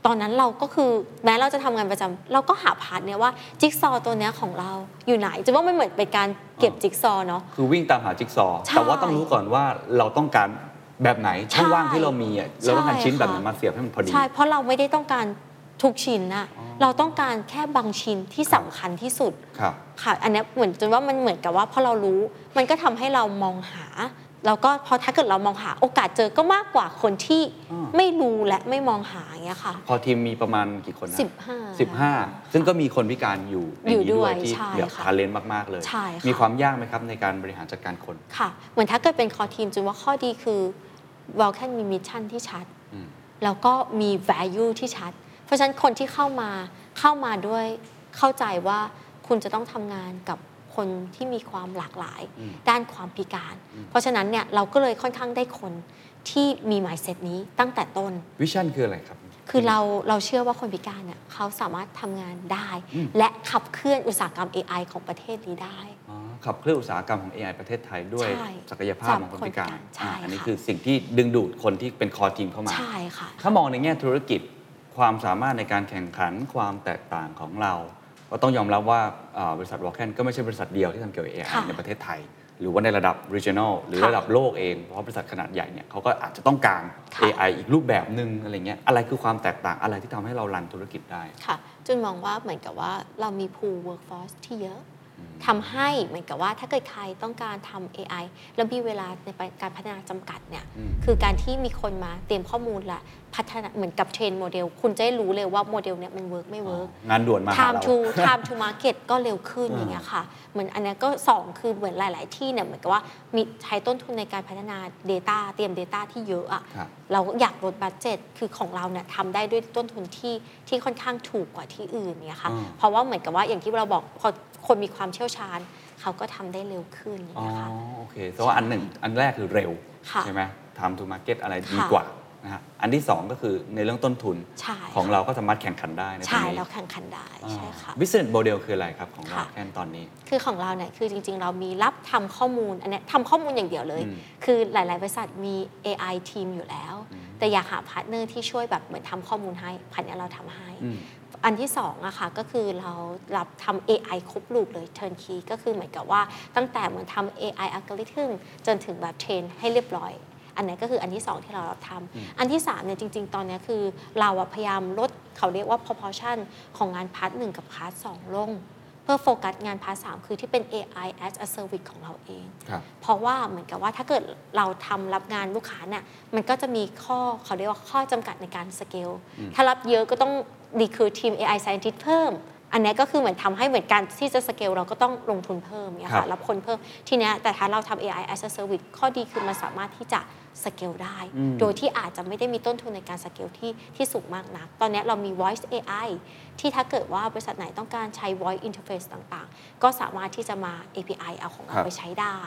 H: ตอนนั้นเราก็คือแม้เราจะทำงานประจำเราก็หา part เนี่ยว่าจิ๊กซอว์ตัวเนี้ยของเราอยู่ไหนจะว่ามันเหมือนเป็นการเก็บจิ๊กซอว์เนาะ
A: คือวิ่งตามหาจิ๊กซอว์
H: ใช่
A: แต่ว่าต้องรู้ก่อนว่าเราต้องการแบบไหนช่องว่างที่เรามีอะเราต้องการ
H: ใช่
A: ชิ้นแบบไหน
H: ค่ะ
A: มาเสียบให้มันพอดี
H: ใช่เพราะเราไม่ได้ต้องการ ทุกชิ้นนะเราต้องการแค่บางชิ้นที่สำคัญที่สุด
A: ครับ
H: ค่ะอันเนี้ยเหมือนจนว่ามันเหมือนกับว่าพอเรารู้ มันก็ทำให้เรามองหาแล้วก็พอถ้าเกิดเรามองหาโอกาสเจอก็มากกว่าคนที่
A: อ่า
H: ไม่รู้และไม่มองหาอย่างเงี้ยค่ะ
A: พอทีมมีประมาณกี่คนนะ
H: สิบห้า
A: สิบห้าซึ่งก็มีคนพิการอยู่ใน
H: อยู่
A: นี้
H: ด้วย
A: ด้
H: ว
A: ยที่
H: ใช่
A: แบบ
H: ค่ะ
A: talent มาก ๆ เลย
H: ใช่ค่ะ
A: มีความยากไหมครับในการบริหารจัดการคน
H: ค่ะ เหมือนถ้าเกิดเป็น core team จูนว่าข้อดีคือ w e l c a n มี mission ที่ชัด
A: อืม
H: แล้วก็มี value ที่ชัด เพราะฉะนั้นคนที่เข้ามาเข้ามาด้วยเข้าใจว่าคุณจะต้องทำงานกับคนที่มีความหลากหลาย
A: อืม
H: ด้านความพิการ เพราะฉะนั้นเนี่ยเราก็เลยค่อนข้างได้คนที่มี mindset นี้ตั้งแต่ต้น
A: วิชั่นคืออะไรครับ
H: คือเราเราเชื่อว่าคนพิการเนี่ยเขาสามารถทำงานได้
A: อืม
H: และขับเคลื่อนอุตสาหกรรม AI ของประเทศนี้ได้
A: อ๋อขับเคลื่อนอุตสาหกรรมของ AI ประเทศไทยด้วย
H: ใช่
A: ศักยภาพของคนพิการ
H: ใช่
A: อ่าอันนี้
H: ค่ะ
A: คือสิ่งที่ดึงดูดคนที่เป็นคอทีมเข้ามา
H: ใช่ค่ะ
A: ถ้ามองในแง่ธุรกิจ ความสามารถในการแข่งขันความแตกต่างของเรา ก็ต้องยอมรับว่าอ่าบริษัทวอลแคนก็ไม่ใช่บริษัทเดียวที่ทำเกี่ยวกับ AI
H: ค่ะ
A: ในประเทศไทย หรือว่าในระดับ regional หรือ
H: ค่ะ
A: ระดับโลกเอง เพราะบริษัทขนาดใหญ่เนี่ยเขาก็อาจจะต้องการ
H: ค่ะ
A: AI อีกรูปแบบหนึ่งอะไรเงี้ยอะไรคือความแตกต่างอะไรที่ทำให้เรา run ธุรกิจได้
H: ค่ะจูนมองว่าเหมือนกับว่าเรามี pool workforce ที่เยอะทำให้เหมือนกับว่าถ้าเกิดใครต้องการทำ AI แล้วมีเวลาในการพัฒนาจำกัดเนี่ย
A: อืม
H: คือการที่มีคนมาเตรียมข้อมูลและพัฒนาเหมือนกับ train โมเดล คุณจะได้รู้เลยว่าโมเดลเนี่ยมัน work ไม่ work
A: งานด่วนมาหา
H: time
A: เรา
H: to time to market ก็เร็วขึ้น
A: อ่า
H: อย่างเงี้ยค่ะเหมือนอันเนี้ยก็สองคือเหมือนหลาย ๆ ที่เนี่ยเหมือนกับว่ามีใช้ต้นทุนในการพัฒนา Data เตรียม Data ที่เยอะอะ
A: ครับ
H: เราอยากลด budget คือของเราเนี่ยทำได้ด้วยต้นทุนที่ที่ค่อนข้างถูกกว่าที่อื่นเนี่ยค่ะ
A: อ่า
H: เพราะว่าเหมือนกับว่าอย่างที่เราบอกพอคนมีความเชี่ยวชาญ เขาก็ทำได้เร็วขึ้นอย่าง
A: อ๋อ
H: เงี้ยค่ะ
A: โอเคแต่ว่าอันหนึ่งอันแรกคือเร็ว
H: ค่ะ
A: ใช่ไหม time to market อะไรดี
H: ค่ะ
A: กว่านะฮะอันที่สองก็คือในเรื่องต้นทุน
H: ใช่
A: ของ
H: ค่ะ
A: เราก็สามารถแข่งขันได้ในตรง
H: ใช่
A: นี้
H: เราแข่งขันได้ใช่ค่ะ
A: business model คืออะไรครับของเรา
H: ค่ะ
A: แค่ตอนนี้
H: คือของเราเนี่ยคือจริง ๆ เรามีรับทำข้อมูลอันเนี้ยทำข้อมูลอย่างเดียวเลย
A: อืม
H: คือหลาย ๆ บริษัทมี AI team อยู่แล้วแต่อยากหา partner ที่ช่วยแบบเหมือนทำข้อมูลให้พวกนี้เราทำให้
A: อืม
H: อันที่สองอะค่ะก็คือเรารับทำ AI ครบ loop เลย turnkey ก็คือเหมือนกับว่าตั้งแต่เหมือนทำ AI algorithm จนถึงแบบ train ให้เรียบร้อย อันนี้ก็คืออันที่สองที่เรารับทำอันที่สามเนี่ยจริง ๆ ตอนเนี้ยคือเราอะพยายามลดเขาเรียกว่า proportion ของงาน part หนึ่งกับ part สองลงเพื่อโฟกัสงาน part สามคือที่เป็น AI as a service ของเราเอง
A: ครับ
H: เพราะว่าเหมือนกับว่าถ้าเกิดเราทำรับงานลูกค้าเนี่ยมันก็จะมีข้อเขาเรียกว่าข้อจำกัดในการสเกล ถ้ารับเยอะก็ต้อง ดีคือ team AI scientist เพิ่ม อันนี้ก็คือเหมือนทำให้เหมือนการที่จะสเกลเราก็ต้องลงทุนเพิ่มเนี่ย
A: ครั
H: ค่ะรับคนเพิ่มทีเนี้ยแต่ถ้าเราทำ AI as a service ข้อดีคือมันสามารถที่จะสเกลได้ โดยที่อาจจะไม่ได้มีต้นทุนในการสเกลที่ที่สูงมากนัก ตอนเนี้ยเรามี voice AI ที่ถ้าเกิดว่าบริษัทไหนต้องการใช้ voice interface ต่างๆ ก็สามารถที่จะมา API เอาของเรา
A: ครับ
H: ไปใช้ได้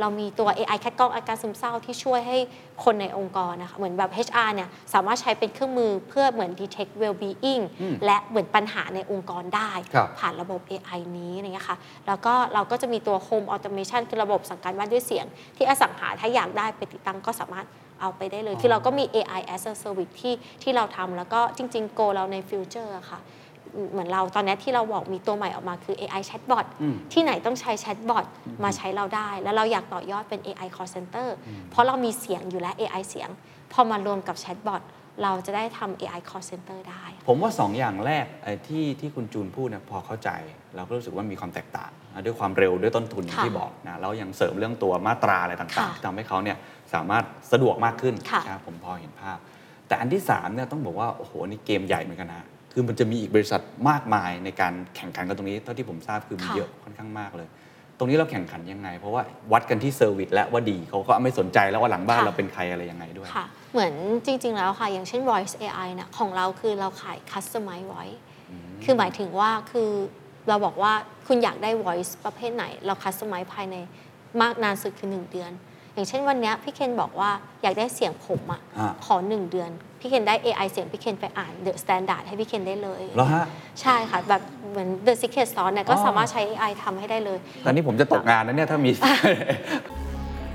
H: เรามีตัว AI คัดกรองอาการซึมเศร้าที่ช่วยให้คนในองค์กรนะคะเหมือนแบบ HR เนี่ยสามารถใช้เป็นเครื่องมือเพื่อเหมือน detect well-being และเหมือนปัญหาในองค์กรได้
A: ครับ
H: ผ่านระบบ AI นี้อะไรเงี้ยค่ะแล้วก็เราก็จะมีตัว Home Automation คือระบบสั่งการบ้านด้วยเสียง ที่อสังหาถ้าอยากได้ไปติดตั้งก็สามารถเอาไปได้เลย คือเราก็มี AI as a service ที่ที่เราทำแล้วก็จริง ๆ goal เราใน future ค่ะ เหมือนเราตอนเนี้ยที่เราบอกมีตัวใหม่ออกมาคือ AI chatbot ที่ไหนต้องใช้ chatbot มาใช้เราได้ แล้วเราอยากต่อยอดเป็น AI call center เพราะเรามีเสียงอยู่แล้ว AI เสียง พอมารวมกับ chatbot เราจะได้ทำ AI call center ได้
A: ผมว่าสองอย่างแรกไอ้ที่ที่คุณจูนพูดเนี่ยพอเข้าใจ เราก็รู้สึกว่ามีความแตกต่างนะด้วยความเร็วด้วยต้นทุนอย่าง
H: ค่ะ
A: ที่บอกนะแล้วยังเสริมเรื่องตัวมาตราอะไรต่าง
H: ค่ะ
A: ๆที่ทำให้เขาเนี่ยสามารถสะดวกมากขึ้น
H: ค่ะ
A: นะครับผมพอเห็นภาพ แต่อันที่3เนี่ยต้องบอกว่าโอ้โหนี่เกมใหญ่เหมือนกันนะ คือมันจะมีอีกบริษัทมากมายในการแข่งขันกันตรงนี้ เท่าที่ผมทราบคือมี
H: ค่ะ
A: เยอะค่อนข้างมากเลย ตรงนี้เราแข่งขันยังไง เพราะว่าวัดกันที่เซอร์วิสและว่าดีเขาก็ไม่สนใจแล้วว่าหลังบ้านเราเป็นใครอะไรยังไงด้วย
H: ค่ะ เหมือนจริง ๆ แล้วค่ะ อย่างเช่น voice AI เนี่ยของเราคือเราขาย customize voice คือหมายถึงว่าคือเราบอกว่าคุณอยากได้ voice ประเภทไหน เรา customize ภายในมากนานสุดคือ 1 เดือน อย่างเช่นวันเนี้ยพี่เคนบอกว่าอยากได้เสียงผมอะ
A: อ่า
H: ขอ1เดือน พี่เคนได้ AI เสียงพี่เคนไปอ่าน the standard ให้พี่เคนได้เลย
A: แล้วฮะ
H: ใช่ค่ะ แบบเหมือน the secret sauce เนี่ยก็
A: อ๋อ
H: สามารถใช้ AI ทำให้ได้เลย
A: ตอนนี้ผมจะตกงานนะเนี่ยถ้ามี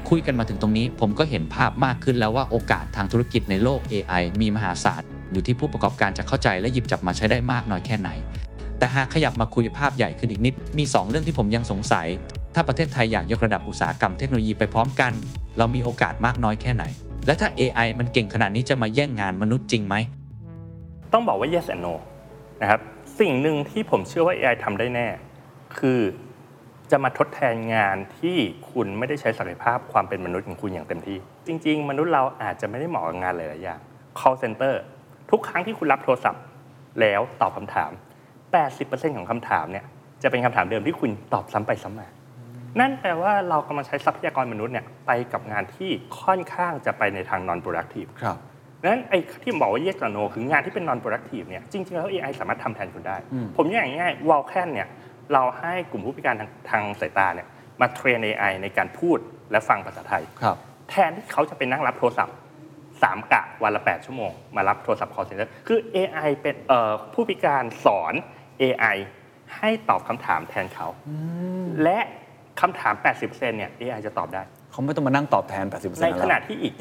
E: คุยกันมาถึงตรงนี้ ผมก็เห็นภาพมากขึ้นแล้วว่าโอกาสทางธุรกิจในโลก AI มีมหาศาลอยู่ที่ผู้ประกอบการจะเข้าใจและหยิบจับมาใช้ได้มากน้อยแค่ไหน แต่หากขยับมาคุยภาพใหญ่ขึ้นอีกนิด มี 2 เรื่องที่ผมยังสงสัย ถ้าประเทศไทยอยากยกระดับอุตสาหกรรมเทคโนโลยีไปพร้อมกัน เรามีโอกาสมากน้อยแค่ไหน และถ้า AI มันเก่งขนาดนี้จะมาแย่งงานมนุษย์จริงไหม
G: ต้องบอกว่า yes and no นะครับ สิ่งหนึ่งที่ผมเชื่อว่า AI ทำได้แน่ คือจะมาทดแทนงานที่คุณไม่ได้ใช้ศักยภาพความเป็นมนุษย์ของคุณอย่างเต็มที่ จริง ๆ มนุษย์เราอาจจะไม่ได้เหมาะกับงานหลายๆอย่าง call center ทุกครั้งที่คุณรับโทรศัพท์ แล้วตอบคำถาม 80%ของคำถามเนี่ยจะเป็นคำถามเดิมที่คุณตอบซ้ำไปซ้ำมา นั่นแปลว่าเรากำลังใช้ทรัพยากรมนุษย์เนี่ยไปกับงานที่ค่อนข้างจะไปในทาง non productive
A: ครับ
G: นั้นไอ้ที่ผมบอกว่า yes or no คืองานที่เป็น non productive เนี่ยจริงๆแล้ว AI สามารถทำแทนคุณได้ ผมอย่างง่ายๆ w a l c a n เนี่ยเราให้กลุ่มผู้พิการทางทางสายตาเนี่ยมาเทรน AI ในการพูดและฟังภาษาไทย
A: ครับ
G: แทนที่เขาจะไปนั่งรับโทรศัพท์สามกะวันละ 8 ชั่วโมง มารับโทรศัพท์ call center คือ AI เป็นเอ่อผู้พิการสอน AI ให้ตอบคำถามแทนเขา และ คำถาม 80%เนี่ย AI จะตอบได้
A: เขาไม่ต้องมานั่งตอบแทน 80%
G: ใน
A: แล้ว
G: ขณะที่อีก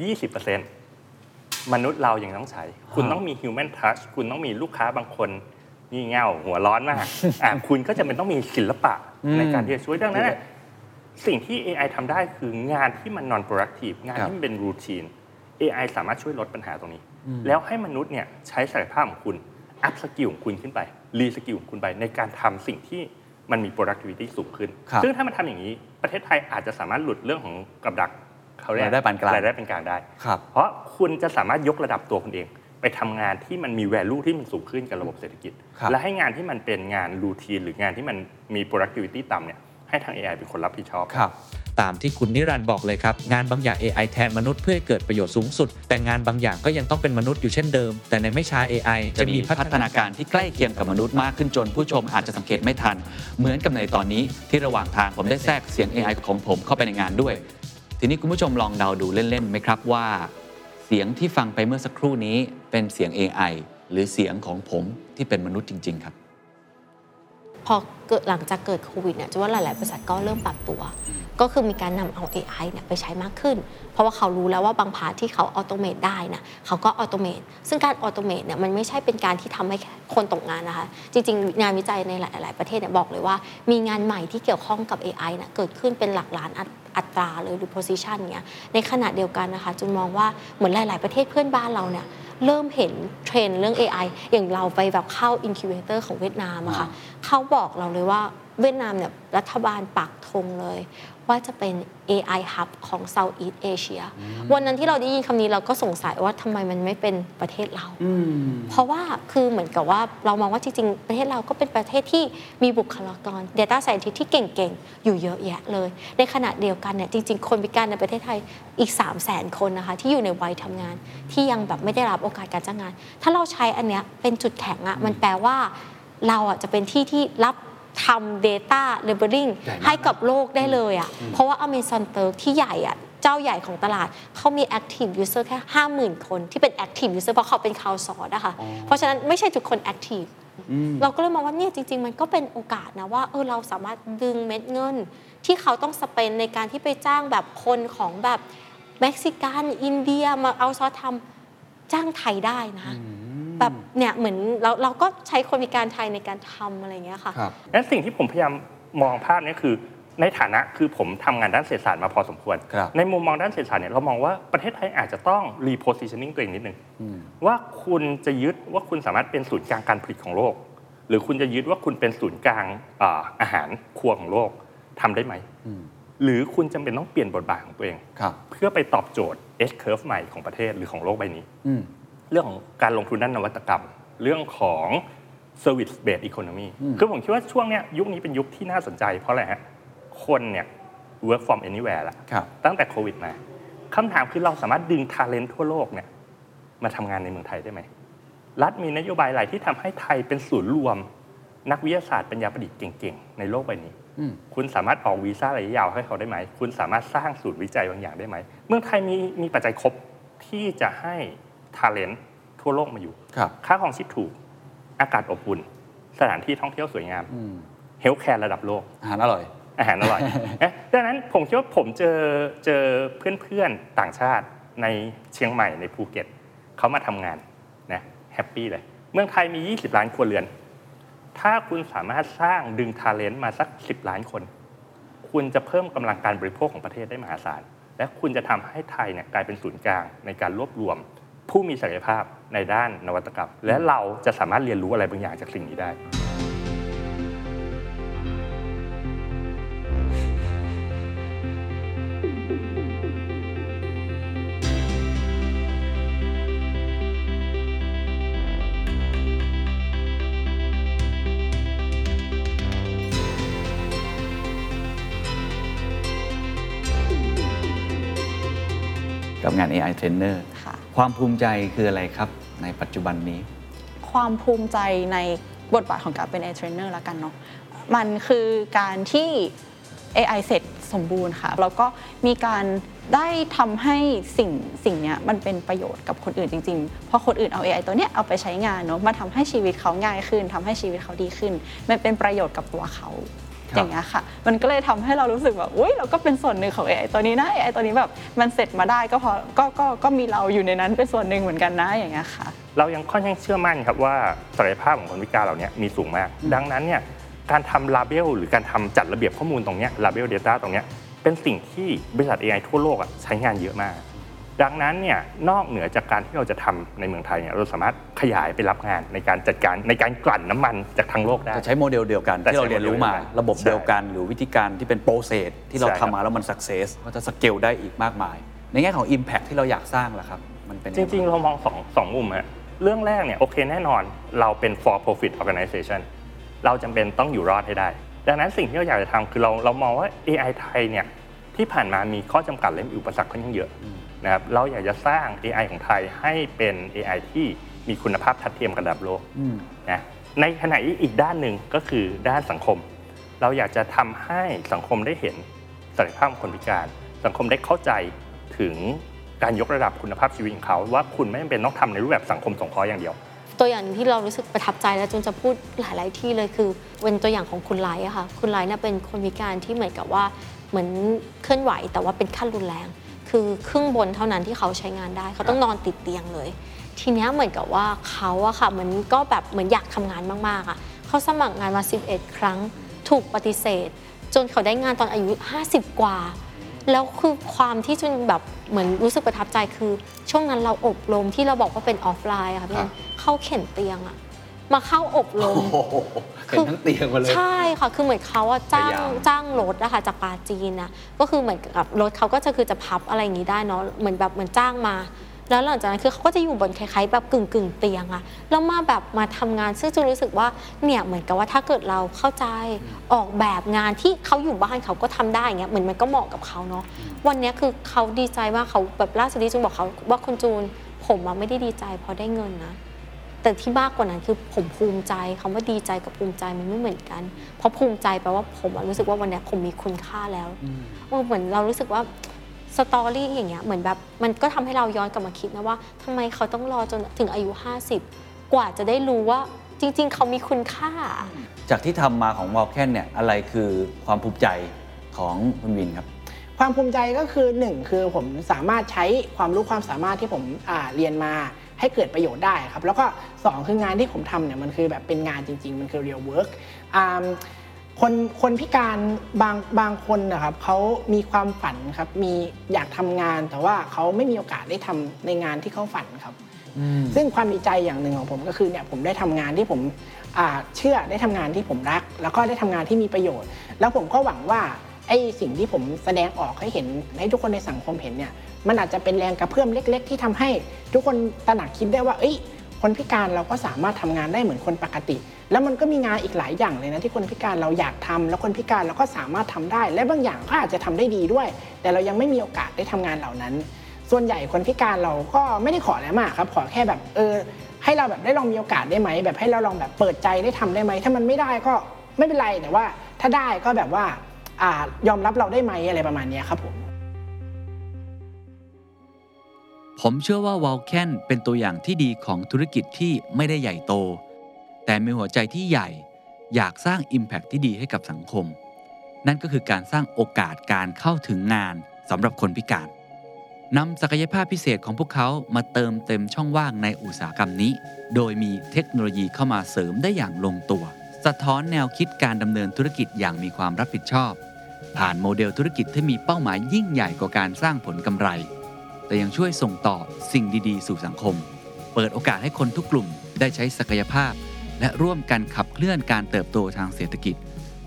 G: 20%มนุษย์เรายังต้องใช้ คุณต้องมี human touch คุณต้องมีลูกค้าบางคนงี่เง่าหัวร้อนมากอะคุณก็จะเป็นต้องมีศิลปะ
A: อืม
G: ในการที่จะช่วยดังนั้นน่ะสิ่งที่ AI ทำได้คืองานที่มัน non productive งาน
A: ครับ
G: ที่มันเป็น routine AI สามารถช่วยลดปัญหาตรงนี้ แล้วให้มนุษย์เนี่ยใช้ศักยภาพของคุณ upskill ของคุณขึ้นไป reskill ของคุณไปในการทำสิ่งที่ มันมี productivity สูงขึ้น
A: ครับ
G: ซึ่งถ้ามันทำอย่างนี้ประเทศไทยอาจจะสามารถหลุดเรื่องของกับดักเขาเรียก
A: รายได้ปานกลาง
G: รายได้เป็นกลางได้
A: ครับ
G: เพราะคุณจะสามารถยกระดับตัวคุณเอง ไปทำงานที่มันมี value ที่มันสูงขึ้นกับระบบเศรษฐกิจ
A: ครับ
G: และให้งานที่มันเป็นงาน routine หรืองานที่มันมี productivity ต่ำเนี่ยให้ทาง AI เป็นคนรับผิดชอบ
A: ครับ
E: ตามที่คุณนิรันดร์บอกเลยครับ งานบางอย่าง AI แทนมนุษย์เพื่อให้เกิดประโยชน์สูงสุด แต่งานบางอย่างก็ยังต้องเป็นมนุษย์อยู่เช่นเดิม แต่ในไม่ช้า AI
A: จะมีพัฒนาการที่ใกล้เคียงกับมนุษย์มากขึ้นจนผู้ชมอาจจะสังเกตไม่ทัน เหมือนกับในตอนนี้ที่ระหว่างทางผมได้แทรกเสียง AI ของผมเข้าไปในงานด้วย ทีนี้คุณผู้ชมลองเดาดูเล่นๆไหมครับว่า เสียงที่ฟังไปเมื่อสักครู่นี้เป็นเสียง AI หรือเสียงของผมที่เป็นมนุษย์จริง ๆ ครับ
H: พอเกิดหลังจากเกิดโควิดเนี่ยจะว่าหลาย ๆ บริษัทก็เริ่มปรับตัว ก็คือมีการนำเอา AI เนี่ยไปใช้มากขึ้น เพราะว่าเขารู้แล้วว่าบาง part ที่เขา automate ได้นะเขาก็ automate ซึ่งการ automate เนี่ยมันไม่ใช่เป็นการที่ทำให้แค่คนตกงานนะคะ จริง ๆ งานวิจัยในหลาย ๆ ประเทศเนี่ยบอกเลยว่า มีงานใหม่ที่เกี่ยวข้องกับ AI นะเกิดขึ้นเป็นหลักล้าน อัตอัตราเลยหรือ position เนี่ยในขณะเดียวกันนะคะจุนมองว่าเหมือนหลาย ๆ ประเทศเพื่อนบ้านเราเนี่ยเริ่มเห็นเทรนด์เรื่อง AI อย่างเราไปแบบเข้า incubator ของเวียดนามอะค่ะเขาบอกเราเลยว่าเวียดนามเนี่ยรัฐบาลปักธงเลย ว่าจะเป็น AI Hub ของ Southeast Asia วันนั้นที่เราได้ยินคำนี้เราก็สงสัยว่าทำไมมันไม่เป็นประเทศเรา เพราะว่าคือเหมือนกับว่าเรามองว่าจริงๆ ประเทศเราก็เป็นประเทศที่มีบุคลากร Data Scientist ที่เก่งๆ อยู่เยอะแยะเลย ในขณะเดียวกันเนี่ยจริงๆ คนพิการในประเทศไทยอีก 3 0 0 0 0 0 คนนะคะที่อยู่ในวัยทำงานที่ยังแบบไม่ได้รับโอกาสการจ้างงาน ถ้าเราใช้อันเนี้ยเป็นจุดแข็งอะมันแปลว่าเราอะจะเป็นที่ที่รับ ทำ Data Labeling
A: ใหญ่มาก
H: ให้กับโลกได้เลยอะเพราะว่า Amazon t u r k ที่ใหญ่อะเจ้าใหญ่ของตลาดเขามี Active User แค่ 50,000 คนที่เป็น Active User เพราะเขาเป็น crowdsource นะคะเพราะฉะนั้นไม่ใช่ทุกคน Active เราก็เลยมองว่าเนี่ยจริง ๆ มันก็เป็นโอกาสนะว่าเออเราสามารถดึงเม็ดเงิน ที่เขาต้อง spend ในการที่ไปจ้างแบบคนของแบบเม็กซิกันอินเดียมาเอาซอสทำจ้างไทยได้นะ แบบเนี่ยเหมือนเราเราก็ใช้คนพิการไทยในการทำอะไรอย่างเงี้ยค่ะ
A: ครับ
G: งั้นสิ่งที่ผมพยายามมองภาพเนี้คือในฐานะคือผมทำงานด้านเศรษฐศาสตร์มาพอสมควร
A: ครับ
G: ในมุมมองด้านเศรษฐศาสตร์เนี่ยเรามองว่าประเทศไทยอาจจะต้อง repositioning ตัวเองนิดนึง
A: อืม
G: ว่าคุณจะยึดว่าคุณสามารถเป็นศูนย์กลางการผลิตของโลก หรือคุณจะยึดว่าคุณเป็นศูนย์กลางอ่าอาหารครัวของโลกทำได้ไหม
A: อืม
G: หรือคุณจำเป็นต้องเปลี่ยนบทบาทของตัวเอง
A: ครับ
G: เพื่อไปตอบโจทย์ S curve ใหม่ของประเทศหรือของโลกใบนี้
A: อืม
G: เรื่องของการลงทุนด้านนวัตกรรม เรื่องของ service based economy
A: อืม
G: คือผมคิดว่าช่วงเนี้ยยุคนี้เป็นยุคที่น่าสนใจ เพราะอะไรฮะคนเนี่ย work from anywhere ละ
A: ครับ
G: ตั้งแต่โควิดมาคำถามคือเราสามารถดึง talent ทั่วโลกเนี่ยมาทำงานในเมืองไทยได้ไหมรัฐมีนโยบายอะไรที่ทำให้ไทยเป็นศูนย์รวม นักวิทยาศาสตร์ปัญญาประดิษฐ์เก่งๆ ในโลกใบนี้
A: อืม
G: คุณสามารถออกวีซ่าระยะยาวให้เขาได้ไหม คุณสามารถสร้างศูนย์วิจัยบางอย่างได้ไหม เมืองไทยมีมีปัจจัยครบที่จะให้ talent ทั่วโลกมาอยู่
A: ครับ
G: ค่าครองชีพถูก อากาศอบอุ่น สถานที่ท่องเที่ยวสวยงาม
A: อืม
G: healthcare ระดับโลก
A: อาหารอร่อย
G: อาหารอร่อย เอ๊ะดังนั้นผมคิดว่าผมเจอเจอเพื่อนๆต่างชาติในเชียงใหม่ในภูเก็ตเขามาทำงานนะ happy เลย เมืองไทยมี 20 ล้านครัวเรือน ถ้าคุณสามารถสร้างดึง talent มาสัก 10 ล้านคน คุณจะเพิ่มกำลังการบริโภคของประเทศได้มหาศาล และคุณจะทำให้ไทยเนี่ยกลายเป็นศูนย์กลางในการรวบรวม ผู้มีศักยภาพในด้านนวัตกรรม และเราจะสามารถเรียนรู้อะไรบางอย่างจากสิ่งนี้ได้
A: กับงาน AI Trainer
B: ค
A: วามภูมิใจคืออะไรครับ ในปัจจุบันนี้
B: ความภูมิใจในบทบาทของการเป็น AI trainer ล้วกันเนาะมันคือการที่ AI เสร็จสมบูรณ์ค่ะ แล้วก็มีการได้ทำให้สิ่งสิ่งเนี้ยมันเป็นประโยชน์กับคนอื่นจริงๆ เพราะคนอื่นเอา AI ตัวเนี้ยเอาไปใช้งานเนาะมาทำให้ชีวิตเขาง่ายขึ้นทำให้ชีวิตเขาดีขึ้น มันเป็นประโยชน์กับตัวเขา อย่างเงี้ยค่ะ มันก็เลยทำให้เรารู้สึกแบบอุ้ยเราก็เป็นส่วนหนึ่งของ AI ตัวนี้นะ AI ตัวนี้แบบมันเสร็จมาได้ก็เพราะก็ก็ก็มีเราอยู่ในนั้นเป็นส่วนหนึ่งเหมือนกันนะอย่างเงี้ยค่ะ
G: เรายังค่อนข้างเชื่อมั่นครับว่าศักยภาพของคนพิการเหล่านี้มีสูงมาก ดังนั้นเนี่ยการทำลาเบลหรือการทำจัดระเบียบข้อมูลตรงเนี้ลาเบลเดต้าตรงเนี้ยเป็นสิ่งที่บริษัท AI ทั่วโลกอะใช้งานเยอะมาก ดังนั้นเนี่ยนอกเหนือจากการที่เราจะทำในเมืองไทยเนี่ยเราสามารถขยายไปรับงานในการจัดการในการกลั่นน้ำมันจากทั้งโลกได้
A: จะใช้โมเดลเดียวกัน
G: แต่
A: ที่เรา
G: ใช้
A: เรียนรู้มา
G: โมเดลเดียวกัน
A: ระบบเดียวกัน หรือวิธีการที่เป็นโปรเซสที่เรา
G: ใช่ครับ
A: ทำมาแล้วมันสักเซสก็จะสเกลได้อีกมากมาย ในแง่ของ Impact ที่เราอยากสร้างล่ะครับมันเป็นยั
G: จ
A: ไริ
G: ง ๆ เรามองสองสองมุมฮะเรื่องแรกเนี่ยโอเคแน่นอนเราเป็น for profit organization เราจำเป็นต้องอยู่รอดให้ได้ ดังนั้นสิ่งที่เราอยากจะทำคือเราเรามองว่า AI ไทยเนี่ยที่ผ่านมามีข้อจำกัดและมีอุปสรรคค่อนข้างเยอะ นะครับเราอยากจะสร้าง AI ของไทยให้เป็น AI ที่มีคุณภาพทัดเทียมกับระดับโลก
A: อืม
G: นะในขณะที่อีกด้านหนึ่งก็คือด้านสังคม เราอยากจะทำให้สังคมได้เห็นศักยภาพของคนพิการ สังคมได้เข้าใจถึงการยกระดับคุณภาพชีวิตของเขาว่าคุณไม่จำเป็นต้องทำในรูปแบบสังคมสงเคราะห์อย่างเดียว
H: ตัวอย่างหนึ่งที่เรารู้สึกประทับใจและจูนจะพูดหลาย ๆ ที่เลยคือเป็นตัวอย่างของคุณไลท์อะค่ะคุณไลท์เนี่ยเป็นคนพิการที่เหมือนกับว่าเหมือนเคลื่อนไหวแต่ว่าเป็นขั้นรุนแรง คือครึ่งบนเท่านั้นที่เขาใช้งานได้ เขาต้องนอนติดเตียงเลย ทีเนี้ยเหมือนกับว่าเขาอะค่ะเหมือนก็แบบเหมือนอยากทำงานมากๆอะเขาสมัครงานมา 11 ครั้งถูกปฏิเสธ จนเขาได้งานตอนอายุ 50 กว่า แล้วคือความที่จุนแบบเหมือนรู้สึกประทับใจคือ ช่วงนั้นเราอบรมที่เราบอกว่าเป็นออฟไลน์อะค่ะพี่
K: ครับ
H: เข้าเข็นเตียงอะ มาเข้าอบรม
K: โอ้โหเป็นทั้งเตียงมาเลย
H: ใช่ค่ะ คือเหมือนเขาอะจ้าง
K: พยายาม
H: จ้างรถอะค่ะจากปาจีนนะก็คือเหมือนกับรถเขาก็จะคือจะพับอะไรอย่างนี้ได้เนาะ เหมือนแบบเหมือนจ้างมา แล้วหลังจากนั้นคือเขาก็จะอยู่บนคล้ายๆแบบกึ่งกึ่งๆเตียงอะแล้วมาแบบมาทำงานซึ่งจูรู้สึกว่าเนี่ยเหมือนกับว่าถ้าเกิดเราเข้าใจออกแบบงานที่เขาอยู่บ้านเขาก็ทำได้อย่างเงี้ยเหมือนมันก็เหมาะกับเขาเนาะ วันเนี้ยคือเขาดีใจมากเขาแบบล่าสุดที่จูนบอกเขาว่าคุณจูนผมอะไม่ได้ดีใจเพราะได้เงินนะ แต่ที่มากกว่านั้นคือผมภูมิใจคำว่าดีใจกับภูมิใจมันไม่เหมือนกัน เพราะภูมิใจแปลว่าผมอะรู้สึกว่าวันเนี้ยผมมีคุณค่าแล้วเออเหมือนเรารู้สึกว่าสตอรี่อย่างเงี้ยเหมือนแบบมันก็ทำให้เราย้อนกลับมาคิดนะว่าทำไมเขาต้องรอจนถึงอายุ 50 กว่าจะได้รู้ว่าจริง ๆ เขามีคุณค่า
K: จากที่ทำมาของวอลแคนเนี่ยอะไรคือความภูมิใจของคุณวินครับ
C: ความภูมิใจก็คือหนึ่งคือผมสามารถใช้ความรู้ความสามารถที่ผมอ่าเรียนมา ให้เกิดประโยชน์ได้ครับ แล้วก็สองคืองานที่ผมทำเนี่ยมันคือแบบเป็นงานจริง ๆ มันคือ real work อ่าคนคนพิการบางบางคนนะครับเขามีความฝันครับมีอยากทำงานแต่ว่าเขาไม่มีโอกาสได้ทำในงานที่เขาฝันครับ ซึ่งความดีใจอย่างหนึ่งของผมก็คือเนี่ยผมได้ทำงานที่ผมอ่าเชื่อได้ทำงานที่ผมรัก แล้วก็ได้ทำงานที่มีประโยชน์ แล้วผมก็หวังว่า ไอ้สิ่งที่ผมแสดงออกให้เห็นให้ทุกคนในสังคมเห็นเนี่ยมันอาจจะเป็นแรงกระเพื่อมเล็ก ๆ ที่ทำให้ทุกคนตระหนักคิดได้ว่าเอ้ยคนพิการเราก็สามารถทำงานได้เหมือนคนปกติ แล้วมันก็มีงานอีกหลายอย่างเลยนะที่คนพิการเราอยากทำแล้วคนพิการเราก็สามารถทำได้ และบางอย่างก็อาจจะทำได้ดีด้วย แต่เรายังไม่มีโอกาสได้ทำงานเหล่านั้น ส่วนใหญ่คนพิการเราก็ไม่ได้ขออะไรมากครับ ขอแค่แบบเออให้เราแบบได้ลองมีโอกาสได้ไหมแบบให้เราลองแบบเปิดใจได้ทำได้ไหมถ้ามันไม่ได้ก็ไม่เป็นไรแต่ว่า ถ้าได้ก็แบบว่า ยอมรับเราได้ไหมอะไรประมาณนี้ครับผม
A: ผมเชื่อว่าวอลแคนเป็นตัวอย่างที่ดีของธุรกิจที่ไม่ได้ใหญ่โต แต่มีหัวใจที่ใหญ่อยากสร้าง Impact ที่ดีให้กับสังคม นั่นก็คือการสร้างโอกาสการเข้าถึงงานสำหรับคนพิการนำศักยภาพพิเศษของพวกเขามาเติมเต็มช่องว่างในอุตสาหกรรมนี้ โดยมีเทคโนโลยีเข้ามาเสริมได้อย่างลงตัว สะท้อนแนวคิดการดำเนินธุรกิจอย่างมีความรับผิดชอบ ผ่านโมเดลธุรกิจที่มีเป้าหมายยิ่งใหญ่กว่าการสร้างผลกำไร แต่ยังช่วยส่งต่อสิ่งดีๆ สู่สังคม เปิดโอกาสให้คนทุกกลุ่มได้ใช้ศักยภาพ และร่วมกันขับเคลื่อนการเติบโตทางเศรษฐกิจ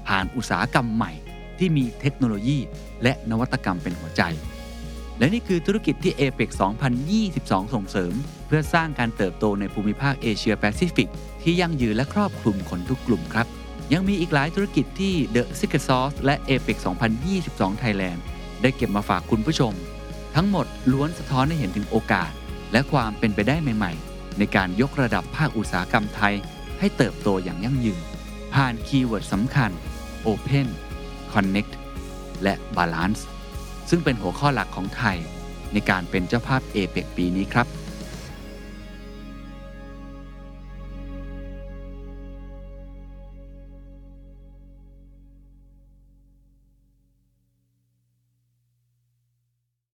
A: ผ่านอุตสาหกรรมใหม่ ที่มีเทคโนโลยี และนวัตกรรมเป็นหัวใจ และนี่คือธุรกิจที่ APEC 2022 ส่งเสริม เพื่อสร้างการเติบโตในภูมิภาคเอเชียแปซิฟิก ที่ยั่งยืนและครอบคลุมคนทุกกลุ่มครับ ยังมีอีกหลายธุรกิจที่ The Secret Sauce และ APEC 2022 Thailand ได้เก็บมาฝากคุณผู้ชม ทั้งหมดล้วนสะท้อนให้เห็นถึงโอกาส และความเป็นไปได้ใหม่ๆ ในการยกระดับภาคอุตสาหกรรมไทย ให้เติบโตอย่างยั่งยืน ผ่านคีย์เวิร์ดสำคัญ Open Connect และ Balance ซึ่งเป็นหัวข้อหลักของไทย ในการเป็นเจ้าภาพเอเปกปีนี้ครับ